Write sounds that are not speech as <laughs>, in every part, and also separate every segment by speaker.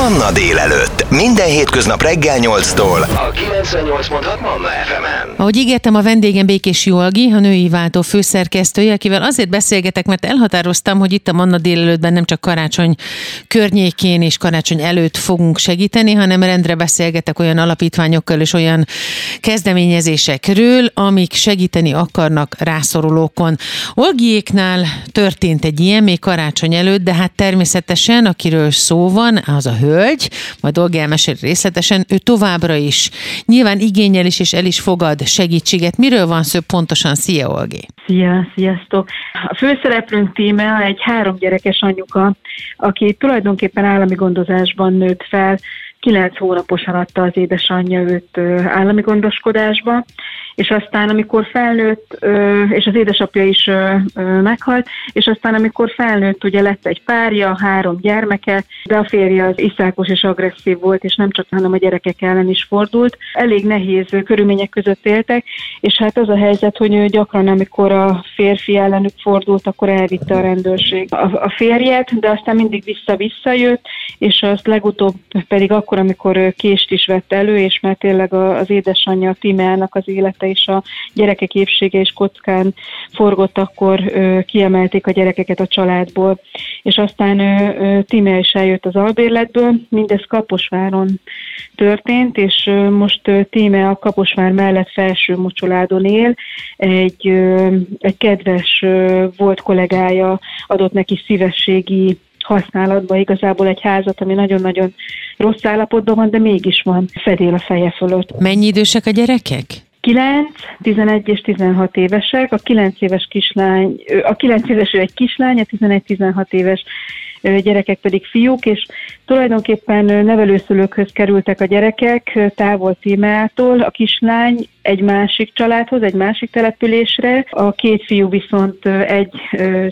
Speaker 1: Manna délelőtt. Minden hétköznap reggel 8-tól. A 98.6 Manna FM-en.
Speaker 2: Ahogy ígértem, a vendégem Békés Jolgi, a női váltó főszerkesztője, akivel azért beszélgetek, mert elhatároztam, hogy itt a Manna délelőttben nem csak karácsony környékén és karácsony előtt fogunk segíteni, hanem rendre beszélgetek olyan alapítványokkal és olyan kezdeményezésekről, amik segíteni akarnak rászorulókon. Olgiéknál történt egy ilyen még karácsony előtt, de hát természetesen, akiről szó van, az a hölgy, majd Olgi elmesél részletesen, ő továbbra is nyilván igényel is és el is fogad segítséget. Miről van szó pontosan? Szia, Olgi!
Speaker 3: Szia, sziasztok! A főszereplőnk Tíme egy három gyerekes anyuka, aki tulajdonképpen állami gondozásban nőtt fel, kilenc hónaposan adta az édesanyja őt állami gondoskodásba, és aztán amikor felnőtt, és az édesapja is meghalt, és aztán amikor felnőtt, ugye lett egy párja, három gyermeke, de a férje az iszákos és agresszív volt, és nem csak, hanem a gyerekek ellen is fordult. Elég nehéz körülmények között éltek, és hát az a helyzet, hogy gyakran, amikor a férfi ellenük fordult, akkor elvitte a rendőrség a, férjet, de aztán mindig vissza-vissza jött, és azt legutóbb pedig akkor, amikor kést is vett elő, és mert tényleg az édesanyja Timeának az élete és a gyerekek épsége és kockán forgott, akkor kiemelték a gyerekeket a családból. És aztán Time is eljött az albérletből, mindez Kaposváron történt, és most Time a Kaposvár mellett felső mocsoládon él. Egy, egy kedves volt kollégája adott neki szívességi használatba igazából egy házat, ami nagyon-nagyon rossz állapotban van, de mégis van fedél a feje fölött.
Speaker 2: Mennyi idősek a gyerekek?
Speaker 3: 9, 11 és 16 évesek, a 9 éves kislány, a 9 éves ő egy kislány, a 11-16 éves gyerekek pedig fiúk, és tulajdonképpen nevelőszülőkhöz kerültek a gyerekek távol Tímeától, a kislány egy másik családhoz, egy másik településre, a két fiú viszont egy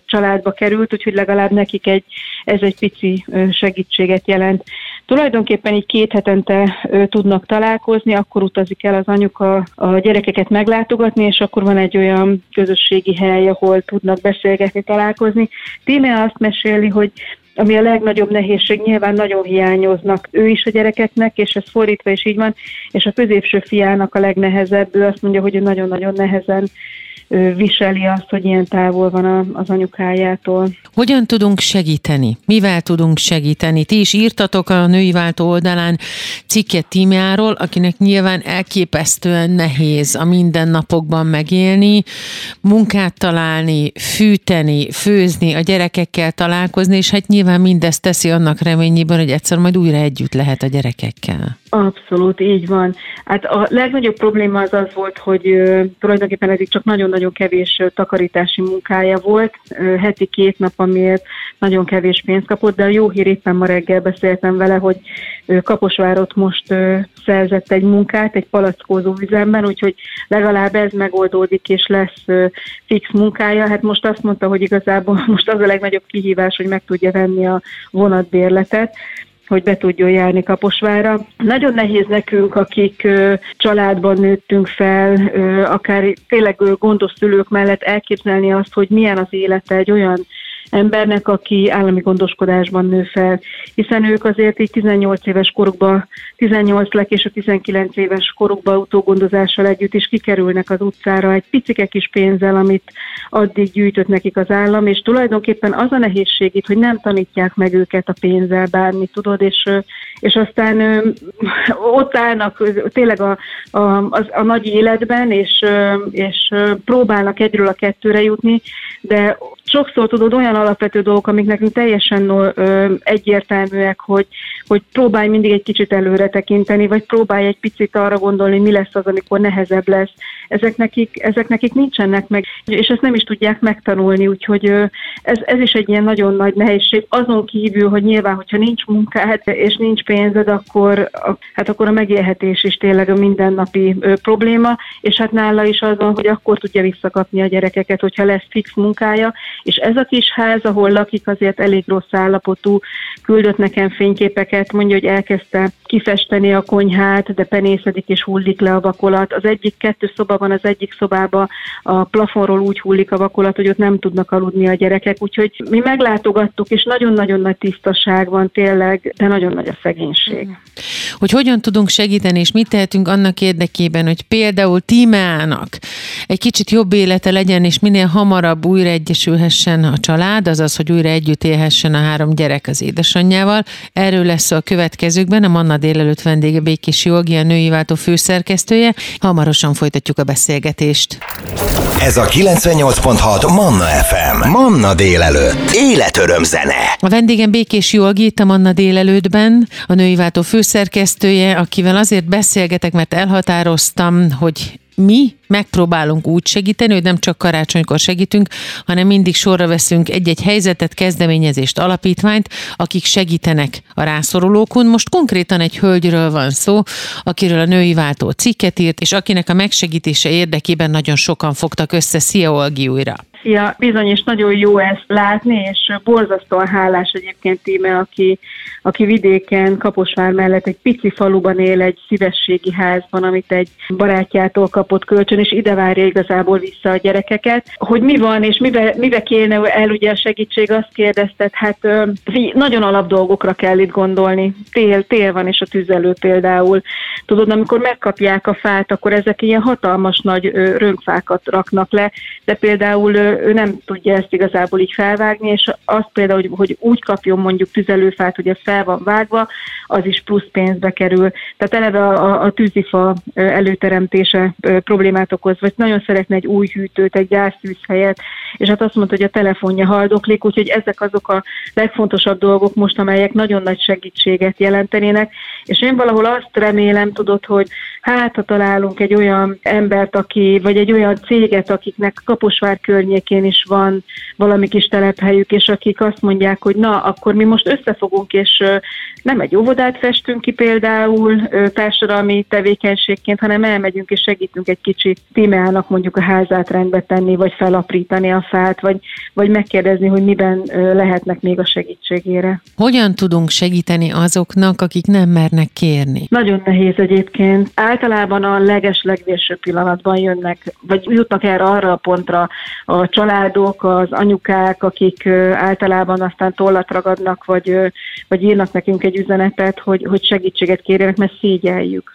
Speaker 3: családba került, úgyhogy legalább nekik egy, ez egy pici segítséget jelent. Tulajdonképpen így két hetente tudnak találkozni, akkor utazik el az anyuka a gyerekeket meglátogatni, és akkor van egy olyan közösségi hely, ahol tudnak beszélgetni, találkozni. Tíme azt meséli, hogy ami a legnagyobb nehézség, nyilván nagyon hiányoznak ő is a gyerekeknek, és ez fordítva is így van, és a középső fiának a legnehezebb, ő azt mondja, hogy ő nagyon-nagyon nehezen viseli azt, hogy ilyen távol van az anyukájától.
Speaker 2: Hogyan tudunk segíteni? Mivel tudunk segíteni? Ti is írtatok a női váltó oldalán cikket tímjáról, akinek nyilván elképesztően nehéz a mindennapokban megélni, munkát találni, fűteni, főzni, a gyerekekkel találkozni, és hát nyilván mindezt teszi annak reményében, hogy egyszer majd újra együtt lehet a gyerekekkel.
Speaker 3: Abszolút, így van. Hát a legnagyobb probléma az az volt, hogy tulajdonképpen eddig csak nagyon-nagyon kevés takarítási munkája volt, heti két nap, amiért nagyon kevés pénzt kapott, de a jó hír éppen ma reggel beszéltem vele, hogy Kaposvárot most szerzett egy munkát egy palackózó üzemben, úgyhogy legalább ez megoldódik, és lesz fix munkája. Hát most azt mondta, hogy igazából <laughs> most az a legnagyobb kihívás, hogy meg tudja venni a vonatbérletet, hogy be tudjon járni Kaposvára. Nagyon nehéz nekünk, akik családban nőttünk fel, akár tényleg gondos szülők mellett elképzelni azt, hogy milyen az élete egy olyan embernek, aki állami gondoskodásban nő fel, hiszen ők azért így 18 éves korukban, 18 lek és a 19 éves korukban utógondozással együtt is kikerülnek az utcára egy picike kis pénzzel, amit addig gyűjtött nekik az állam, és tulajdonképpen az a nehézség itt, hogy nem tanítják meg őket a pénzzel bármit, tudod, és, és aztán ott állnak tényleg a, a, a, a nagy életben, és, és próbálnak egyről a kettőre jutni, de sokszor tudod olyan alapvető dolgok, amik nekünk teljesen ö, egyértelműek, hogy, hogy próbálj mindig egy kicsit előre tekinteni, vagy próbálj egy picit arra gondolni, mi lesz az, amikor nehezebb lesz. Ezek nekik, ezek nekik nincsenek meg, és ezt nem is tudják megtanulni, úgyhogy ö, ez, ez is egy ilyen nagyon nagy nehézség. Azon kívül, hogy nyilván, hogyha nincs munkád és nincs pénzed, akkor, hát akkor a megélhetés is tényleg a mindennapi probléma, és hát nála is az van, hogy akkor tudja visszakapni a gyerekeket, hogyha lesz fix munkája, és ez a kis ház, ahol lakik, azért elég rossz állapotú, küldött nekem fényképeket, mondja, hogy elkezdte kifesteni a konyhát, de penészedik és hullik le a vakolat. Az egyik kettő szoba van, az egyik szobába a plafonról úgy hullik a vakolat, hogy ott nem tudnak aludni a gyerekek, úgyhogy mi meglátogattuk, és nagyon-nagyon nagy tisztaság van tényleg, de nagyon nagy a szegény szegénység.
Speaker 2: Hogy hogyan tudunk segíteni, és mit tehetünk annak érdekében, hogy például Tímeának egy kicsit jobb élete legyen, és minél hamarabb újra egyesülhessen a család, azaz, hogy újra együtt élhessen a három gyerek az édesanyjával. Erről lesz a következőkben a Manna délelőtt vendége Békés Jogi, a női váltó főszerkesztője. Hamarosan folytatjuk a beszélgetést.
Speaker 1: Ez a 98.6 Manna FM. Manna délelőtt. Életöröm zene.
Speaker 2: A vendégem Békés Jogi, itt a Manna délelőttben, a női váltó főszerkesztője, akivel azért beszélgetek, mert elhatároztam, hogy mi megpróbálunk úgy segíteni, hogy nem csak karácsonykor segítünk, hanem mindig sorra veszünk egy-egy helyzetet, kezdeményezést, alapítványt, akik segítenek a rászorulókon. Most konkrétan egy hölgyről van szó, akiről a női váltó cikket írt, és akinek a megsegítése érdekében nagyon sokan fogtak össze. Szia, Olgi újra!
Speaker 3: Szia, bizony, és nagyon jó ezt látni, és borzasztóan hálás egyébként íme, aki, aki vidéken, Kaposvár mellett egy pici faluban él, egy szívességi házban, amit egy barátjától kapott kölcsön, és ide várja igazából vissza a gyerekeket. Hogy mi van, és mibe, mibe kéne el ugye a segítség, azt kérdezted, hát nagyon alap dolgokra kell itt gondolni. Tél, tél van, és a tüzelő például. Tudod, amikor megkapják a fát, akkor ezek ilyen hatalmas nagy rönkfákat raknak le, de például ő nem tudja ezt igazából így felvágni, és azt például, hogy, hogy úgy kapjon mondjuk tüzelőfát, hogy ez fel van vágva, az is plusz pénzbe kerül. Tehát eleve a, a, a tűzifa előteremtése problémát okoz, vagy nagyon szeretne egy új hűtőt, egy gyásztűzhelyet, és hát azt mondta, hogy a telefonja haldoklik, úgyhogy ezek azok a legfontosabb dolgok most, amelyek nagyon nagy segítséget jelentenének, és én valahol azt remélem, tudod, hogy hát ha találunk egy olyan embert, aki, vagy egy olyan céget, akiknek Kaposvár környékén is van valami kis telephelyük, és akik azt mondják, hogy na, akkor mi most összefogunk, és nem egy óvodát festünk ki például társadalmi tevékenységként, hanem elmegyünk és segítünk egy kicsit Tímeának mondjuk a házát rendbe tenni, vagy felaprítani a fát, vagy, vagy megkérdezni, hogy miben lehetnek még a segítségére.
Speaker 2: Hogyan tudunk segíteni azoknak, akik nem mernek kérni?
Speaker 3: Nagyon nehéz egyébként. Általában a leges legvégső pillanatban jönnek, vagy jutnak erre arra a pontra a családok, az anyukák, akik általában aztán tollat ragadnak, vagy, vagy írnak nekünk egy üzenetet, hogy, hogy segítséget kérjenek, mert szégyeljük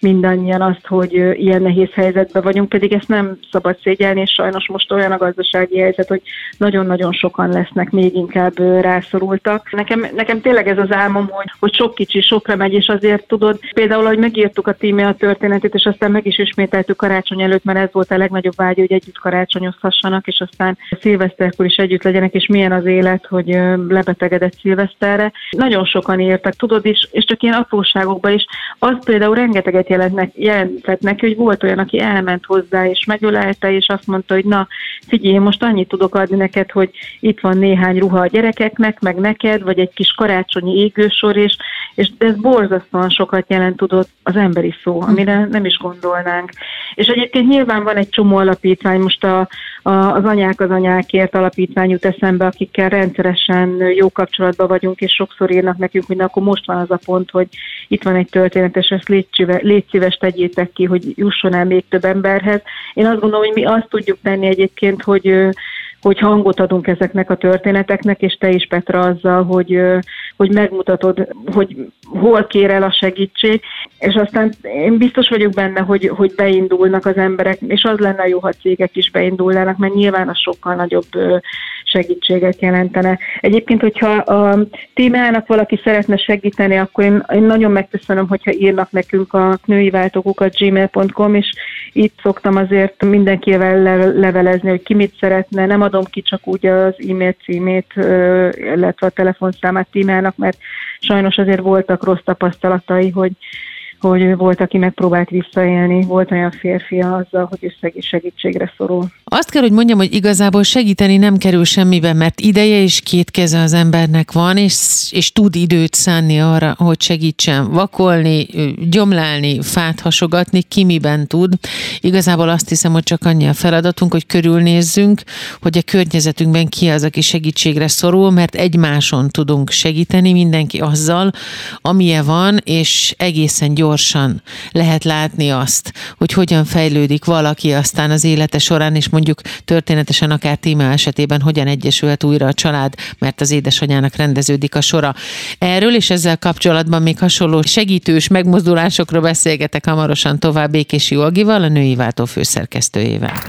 Speaker 3: mindannyian azt, hogy ilyen nehéz helyzetben vagyunk, pedig ezt nem szabad szégyelni, és sajnos most olyan a gazdasági helyzet, hogy nagyon-nagyon sokan lesznek még inkább rászorultak. Nekem, nekem tényleg ez az álmom, hogy, hogy sok kicsi sokra megy, és azért tudod, például, hogy megírtuk a tímé a történetét, és aztán meg is ismételtük karácsony előtt, mert ez volt a legnagyobb vágy, hogy együtt karácsonyozhassanak, és aztán szilveszterkor is együtt legyenek, és milyen az élet, hogy lebetegedett szilveszterre. Nagyon sokan írtak, tudod, és, és csak ilyen apróságokban is. Az például rengeteget jelentnek, jelentett neki, hogy volt olyan, aki elment hozzá, és megölelte, és azt mondta, hogy na, figyelj, most annyit tudok adni neked, hogy itt van néhány ruha a gyerekeknek, meg neked, vagy egy kis karácsonyi égősor, és, és ez borzasztóan sokat jelent, tudott az emberi szó, amire nem is gondolnánk. És egyébként nyilván van egy csomó alapítvány, most a, az anyák az anyákért alapítvány jut eszembe, akikkel rendszeresen jó kapcsolatban vagyunk, és sokszor írnak nekünk, hogy na, akkor most van az a pont, hogy itt van egy történet, és ezt légy, légy szíves tegyétek ki, hogy jusson el még több emberhez. Én azt gondolom, hogy mi azt tudjuk tenni egyébként, hogy hogy hangot adunk ezeknek a történeteknek, és te is Petra azzal, hogy, hogy megmutatod, hogy hol kér el a segítség, és aztán én biztos vagyok benne, hogy, hogy beindulnak az emberek, és az lenne jó, ha cégek is beindulnának, mert nyilván a sokkal nagyobb segítséget jelentene. Egyébként, hogyha a témának valaki szeretne segíteni, akkor én, én nagyon megköszönöm, hogyha írnak nekünk a női váltókukat gmail.com, és itt szoktam azért mindenkivel levelezni, hogy ki mit szeretne, nem adom ki csak úgy az e-mail címét, illetve a telefonszámát témának, mert sajnos azért voltak rossz tapasztalatai, hogy hogy volt, aki megpróbált visszaélni, volt olyan férfi azzal, hogy összegi segítségre szorul.
Speaker 2: Azt kell, hogy mondjam, hogy igazából segíteni nem kerül semmibe, mert ideje és két keze az embernek van, és, és tud időt szánni arra, hogy segítsen vakolni, gyomlálni, fát hasogatni, ki miben tud. Igazából azt hiszem, hogy csak annyi a feladatunk, hogy körülnézzünk, hogy a környezetünkben ki az, aki segítségre szorul, mert egymáson tudunk segíteni, mindenki azzal, amilyen van, és egészen gyors gyorsan lehet látni azt, hogy hogyan fejlődik valaki aztán az élete során, és mondjuk történetesen akár téma esetében hogyan egyesülhet újra a család, mert az édesanyának rendeződik a sora. Erről és ezzel kapcsolatban még hasonló segítős megmozdulásokról beszélgetek hamarosan tovább Békési Olgival, a női váltó főszerkesztőjével.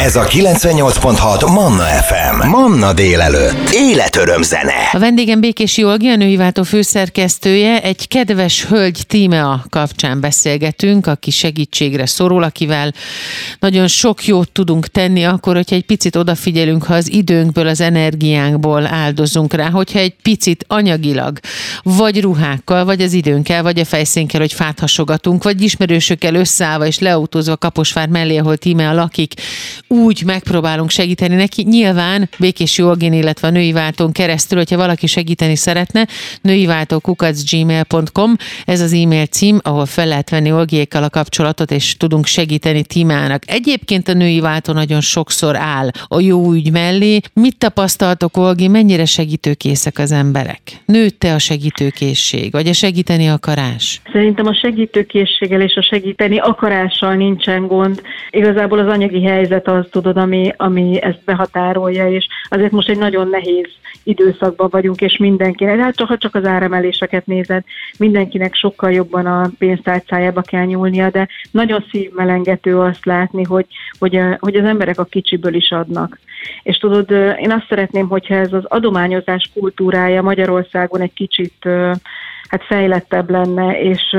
Speaker 1: Ez a 98.6 Manna FM. Manna délelőtt. Életöröm zene.
Speaker 2: A vendégem Békés Olgi, a női váltó főszerkesztője. Egy kedves hölgy Tímea kapcsán beszélgetünk, aki segítségre szorul, akivel nagyon sok jót tudunk tenni akkor, hogyha egy picit odafigyelünk, ha az időnkből, az energiánkból áldozunk rá, hogyha egy picit anyagilag, vagy ruhákkal, vagy az időnkkel, vagy a fejszénkkel, hogy fát hasogatunk, vagy ismerősökkel összeállva és leautózva Kaposvár mellé, ahol Tímea lakik, úgy megpróbálunk segíteni neki. Nyilván Békés Jolgin, illetve a női váltón keresztül, hogyha valaki segíteni szeretne, nőiváltókukacgmail.com, ez az e-mail cím, ahol fel lehet venni Olgiékkal a kapcsolatot, és tudunk segíteni Tímának. Egyébként a női váltó nagyon sokszor áll a jó ügy mellé. Mit tapasztaltok, Olgi, mennyire segítőkészek az emberek? Nőtte a segítőkészség, vagy a segíteni akarás?
Speaker 3: Szerintem a segítőkészséggel és a segíteni akarással nincsen gond. Igazából az anyagi helyzet az, tudod, ami, ami ezt behatárolja, és azért most egy nagyon nehéz időszakban vagyunk, és mindenkinek, hát csak, ha csak az áremeléseket nézed, mindenkinek sokkal jobban a pénztárcájába kell nyúlnia, de nagyon szívmelengető azt látni, hogy, hogy, hogy az emberek a kicsiből is adnak. És tudod, én azt szeretném, hogyha ez az adományozás kultúrája Magyarországon egy kicsit hát fejlettebb lenne, és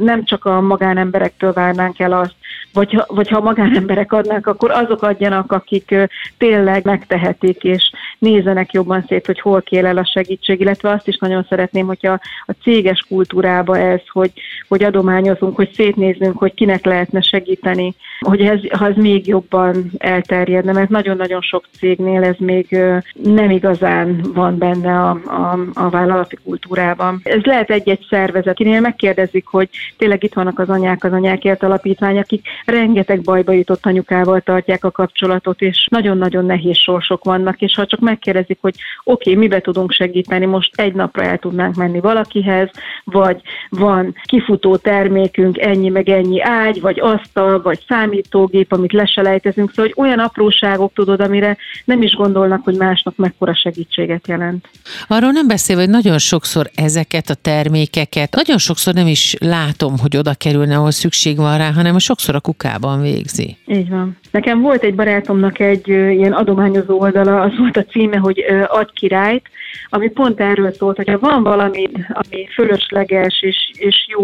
Speaker 3: nem csak a magánemberektől várnánk el azt, vagy ha, vagy ha magánemberek adnak, akkor azok adjanak, akik tényleg megtehetik, és nézenek jobban szét, hogy hol kél el a segítség, illetve azt is nagyon szeretném, hogyha a céges kultúrába ez, hogy, hogy adományozunk, hogy szétnézzünk, hogy kinek lehetne segíteni, hogy ez, ha ez még jobban elterjedne, mert nagyon-nagyon sok cégnél ez még nem igazán van benne a, a, a vállalati kultúrában. Ez lehet egy-egy szervezet, akinél megkérdezik, hogy tényleg itt vannak az anyák, az anyákért alapítvány, akik rengeteg bajba jutott anyukával tartják a kapcsolatot, és nagyon-nagyon nehéz sorsok vannak, és ha csak megkérdezik, hogy oké, okay, mibe tudunk segíteni, most egy napra el tudnánk menni valakihez, vagy van kifutó termékünk, ennyi meg ennyi ágy, vagy asztal, vagy számítógép, amit leselejtezünk, szóval hogy olyan apróságok tudod, amire nem is gondolnak, hogy másnak mekkora segítséget jelent.
Speaker 2: Arról nem beszél, hogy nagyon sokszor ezeket a termékeket, nagyon sokszor nem is látom, hogy oda kerülne, ahol szükség van rá, hanem sokszor a kukában végzi.
Speaker 3: Így van. Nekem volt egy barátomnak egy ilyen adományozó oldala, az volt a címe, hogy Adj királyt, ami pont erről szólt, hogyha van valami, ami fölösleges és, és jó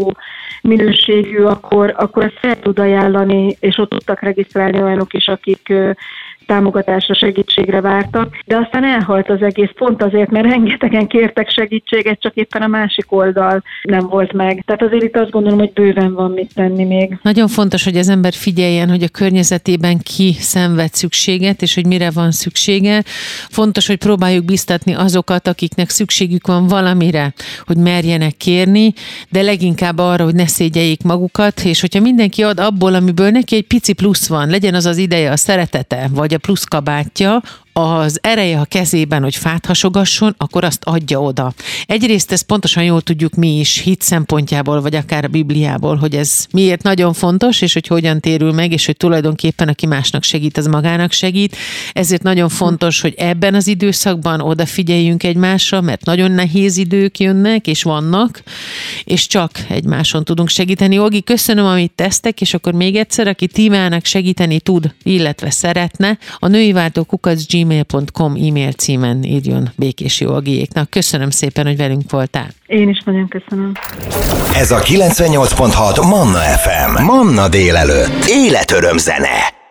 Speaker 3: minőségű, akkor, akkor ezt fel tud ajánlani, és ott tudtak regisztrálni olyanok is, akik támogatásra, segítségre vártak, de aztán elhalt az egész pont azért, mert rengetegen kértek segítséget, csak éppen a másik oldal nem volt meg. Tehát azért itt azt gondolom, hogy bőven van mit tenni még.
Speaker 2: Nagyon fontos, hogy az ember figyeljen, hogy a környezetében ki szenved szükséget, és hogy mire van szüksége. Fontos, hogy próbáljuk biztatni azokat, akiknek szükségük van valamire, hogy merjenek kérni, de leginkább arra, hogy ne szégyeljék magukat, és hogyha mindenki ad abból, amiből neki egy pici plusz van, legyen az az ideje, a szeretete, vagy a plusz kabátja, az ereje a kezében, hogy fát hasogasson, akkor azt adja oda. Egyrészt ezt pontosan jól tudjuk mi is, hit szempontjából, vagy akár a Bibliából, hogy ez miért nagyon fontos, és hogy hogyan térül meg, és hogy tulajdonképpen aki másnak segít, az magának segít. Ezért nagyon fontos, hogy ebben az időszakban odafigyeljünk egymásra, mert nagyon nehéz idők jönnek, és vannak, és csak egymáson tudunk segíteni. Olgi, köszönöm, amit tesztek, és akkor még egyszer, aki tímának segíteni tud, illetve szeretne, a női váltó kukac gmail.com e-mail címen írjon Békési Olgiéknak. Köszönöm szépen, hogy velünk voltál.
Speaker 3: Én is nagyon köszönöm.
Speaker 1: Ez a 98.6 Manna FM. Manna délelőtt. Életöröm zene.